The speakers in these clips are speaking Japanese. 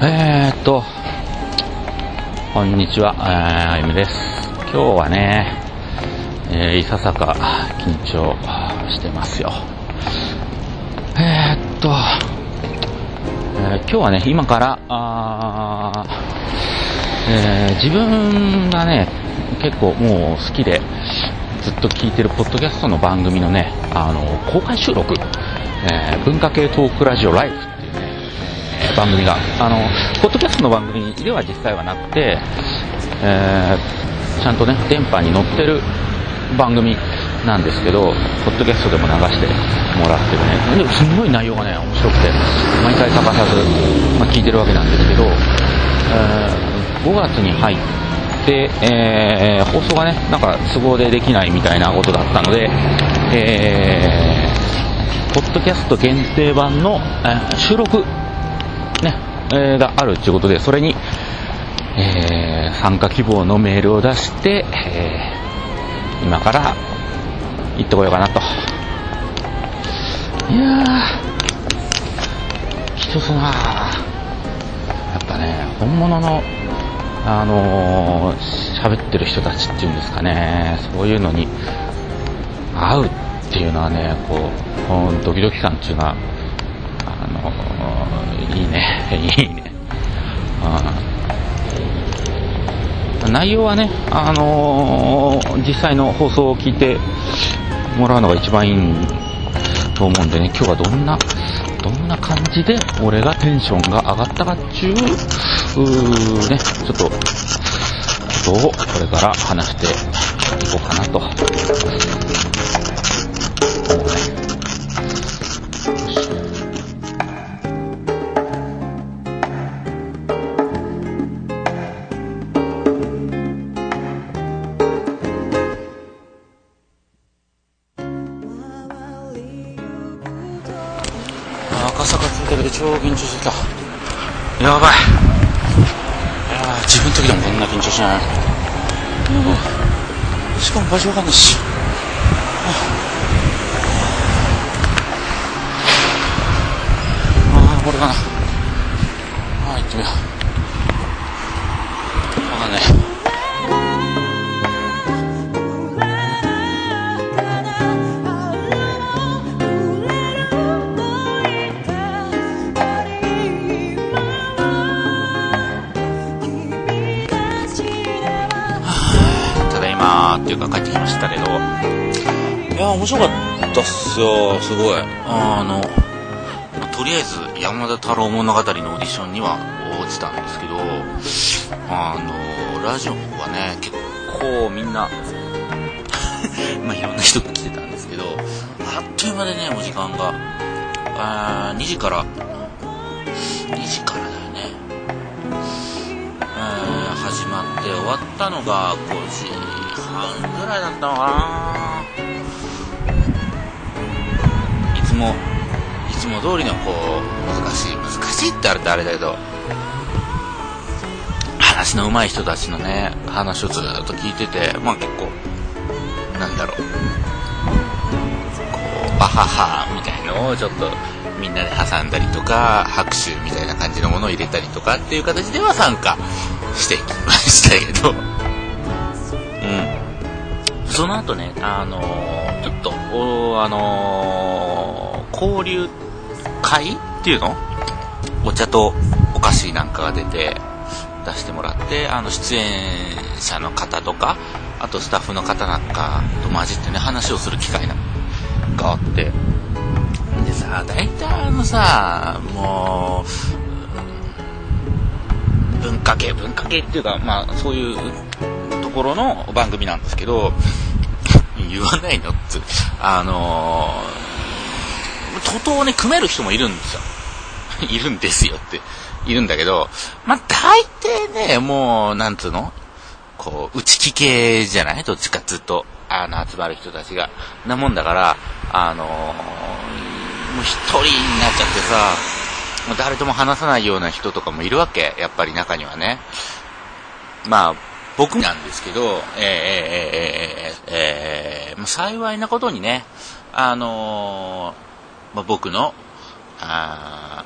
えー、っと、こんにちは、あゆみです。今日はね、えー、いささか緊張してますよ。えー、っと、え、今日はね、今から、あえ、自分がね、結構もう好きで、ずっと聞いてるポッドキャストの番組のね、あの、公開収録、え、文化系トークラジオライフ、番組が、あの、ポッドキャストの番組では実際はなくて、えー、ちゃんとね、電波に乗ってる番組なんですけど、ポッドキャストでも流してもらってるね。でもすんごい内容がね、面白くて、毎回欠かさず、まあ、聞いてるわけなんですけど、えー、5月に入って、えー、放送がね、なんか都合でできないみたいなことだったので、えー、ポッドキャスト限定版の、え、収録、ね、えー、があるということで、それに、えー、参加希望のメールを出して、えー、今から行ってこようかなと。いやー、人そなやっぱね、本物の、あのー、喋ってる人たちっていうんですかね、そういうのに会うっていうのはね、こう、ドキドキ感っていうのは、あのー、いいね、いいね。内容はね、あのー、実際の放送を聞いてもらうのが一番いいと思うんでね、今日はどんな、どんな感じで俺がテンションが上がったかっちゅう、うね、ちょっと、ことをこれから話していこうかなと。赤坂超緊張してきた。やばい。いや自分の時でもこんな緊張しない。しかも場所わかんないし。ああ、これかな。ああ、行ってみよう。わかんない。面白かったっすよ、すごい。あの、とりあえず山田太郎物語のオーディションには落ちたんですけど、あの、ラジオはね、結構みんな、まあいろんな人が来てたんですけど、あっという間でね、もう時間が、あ2時から、2時からだよね。えー始まって終わったのが5時半ぐらいだったのかなもいつも通りのこう難しい難しいってあれってあれだけど話の上手い人たちのね話をずっと聞いててまあ結構なんだろうこうバハハみたいのをちょっとみんなで挟んだりとか拍手みたいな感じのものを入れたりとかっていう形では参加してきましたけど、うん。その後ね、あのーちょっと、あのー交流会っていうの？お茶とお菓子なんかが出て、出してもらって、あの、出演者の方とか、あとスタッフの方なんかと混じってね、話をする機会があって、でさ、大体あのさ、もう、文化系、文化系っていうか、まあ、そういうところの番組なんですけど、言わないのっつう、あのー、徒党をね、組める人もいるんですよ。いるんですよって、いるんだけど、まあ、大抵ね、もう、なんつうの？こう、内気系じゃない？どっちかっつうと、あの、集まる人たちが。なもんだから、あのーもう一人になっちゃってさ、もう誰とも話さないような人とかもいるわけ。やっぱり中にはね。まあ、僕なんですけど、えー、えー、えー、えー、え、幸いなことにね、あのーまあ、僕の、あ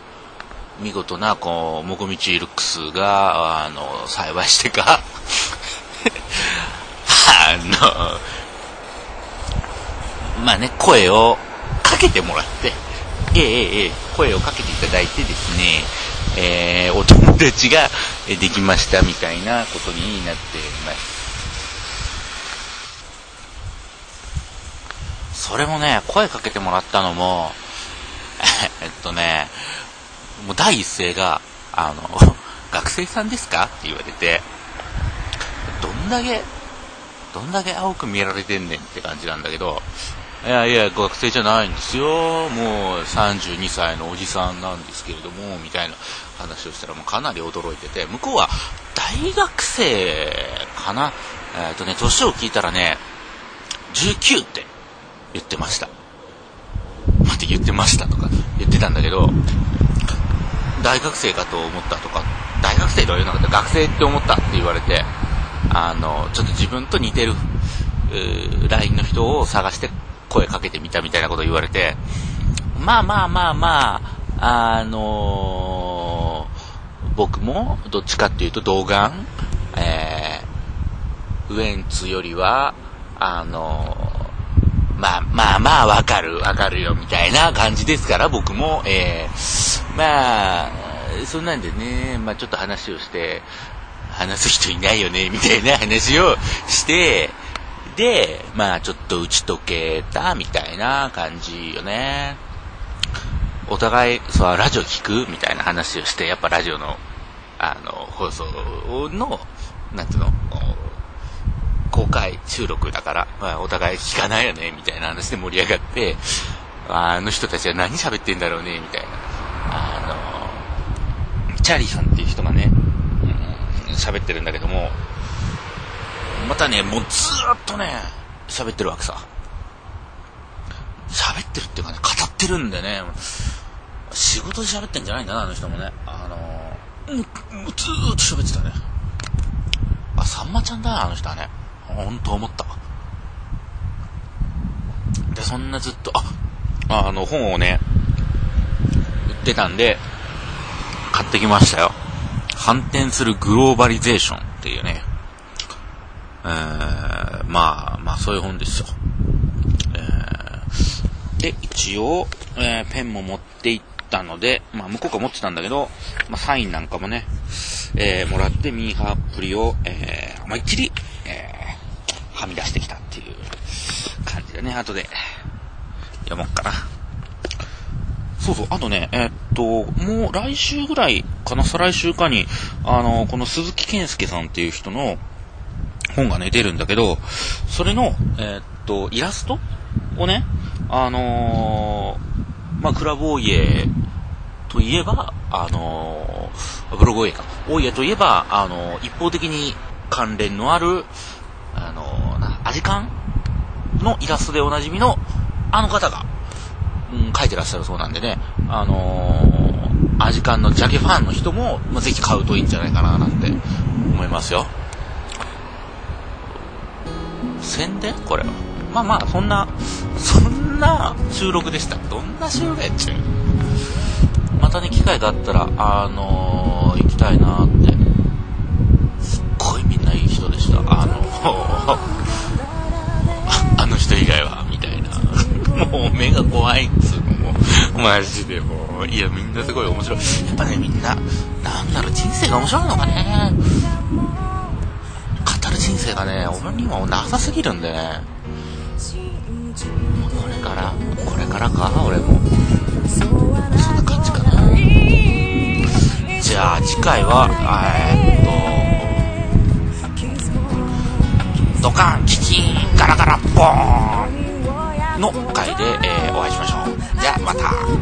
見事な、こう、もこみちルックスが、あの、幸いしてか、あの、まあね、声をかけてもらって、ええええ、声をかけていただいてですね、えー、お友達ができましたみたいなことになってます。それもね、声かけてもらったのも、えっとね、もう第一声が、あの、学生さんですかって言われて、どんだけ、どんだけ青く見られてんねんって感じなんだけど、いやいや、学生じゃないんですよ。もう32歳のおじさんなんですけれども、みたいな話をしたらもうかなり驚いてて、向こうは大学生かなえっ、ー、とね、年を聞いたらね、19って言ってました。待って言ってましたとか言ってたんだけど、大学生かと思ったとか、大学生とは言わなかった、学生って思ったって言われて、あの、ちょっと自分と似てる、LINE の人を探して声かけてみたみたいなこと言われて、まあまあまあまあ、あのー、僕もどっちかっていうと童顔、えー、ウエンツよりは、あのー、まあまあまあわかるわかるよみたいな感じですから僕も、えー、まあ、そんなんでね、まあちょっと話をして、話す人いないよね、みたいな話をして、で、まあちょっと打ち解けたみたいな感じよね。お互い、そう、ラジオ聞くみたいな話をして、やっぱラジオの、あの、放送の、なんていうの、公開収録だから、まあ、お互い聞かないよね、みたいな話で盛り上がって、あの人たちは何喋ってんだろうね、みたいな。あの、チャーリーさんっていう人がね、喋、うん、ってるんだけども、またね、もうずーっとね、喋ってるわけさ。喋ってるっていうかね、語ってるんでね、仕事で喋ってんじゃないんだな、あの人もね。あのー、もうずーっと喋ってたね。あ、さんまちゃんだな、あの人はね。ほんと思った。で、そんなずっと、あ、あの、本をね、売ってたんで、買ってきましたよ。反転するグローバリゼーションっていうね、えー、まあ、まあそういう本ですよ。えー、で、一応、えー、ペンも持って行ったので、まあ向こうから持ってたんだけど、まあサインなんかもね、えー、もらってミーハーアプリを、えー、思いっきり、えー、はみ出してきたっていう感じでね、後で読もうかな。そうそう、あとね、えー、っと、もう来週ぐらいかな、再来週かに、あの、この鈴木健介さんっていう人の、本がね、出るんだけど、それの、えー、っと、イラストをね、あのー、まあ、クラブオイエといえば、あのー、ブログオイエか。オイエといえば、あのー、一方的に関連のある、あのな、アジカンのイラストでおなじみの、あの方が、うん、書いてらっしゃるそうなんでね、あの、アジカンのジャケファンの人も、まあ、ぜひ買うといいんじゃないかな、なんて思いますよ。宣伝？これは。まあまあ、そんな、そんな収録でした。どんな収録やっちゅう。またね、機会があったら、あのー、行きたいなって。すっごいみんないい人でした。あの あの人以外は、みたいな。もう目が怖いんですよ、も。マジでもう。いや、みんなすごい面白い。やっぱね、みんな、なんだろう、人生が面白いのかね。人生がね、俺にはなさすぎるんでね。これから、これからか、俺も。そんな感じかな。じゃあ、次回は、えー、っと、ドカン、キキン、ガラガラ、ボーンの回で、えー、お会いしましょう。じゃあ、また。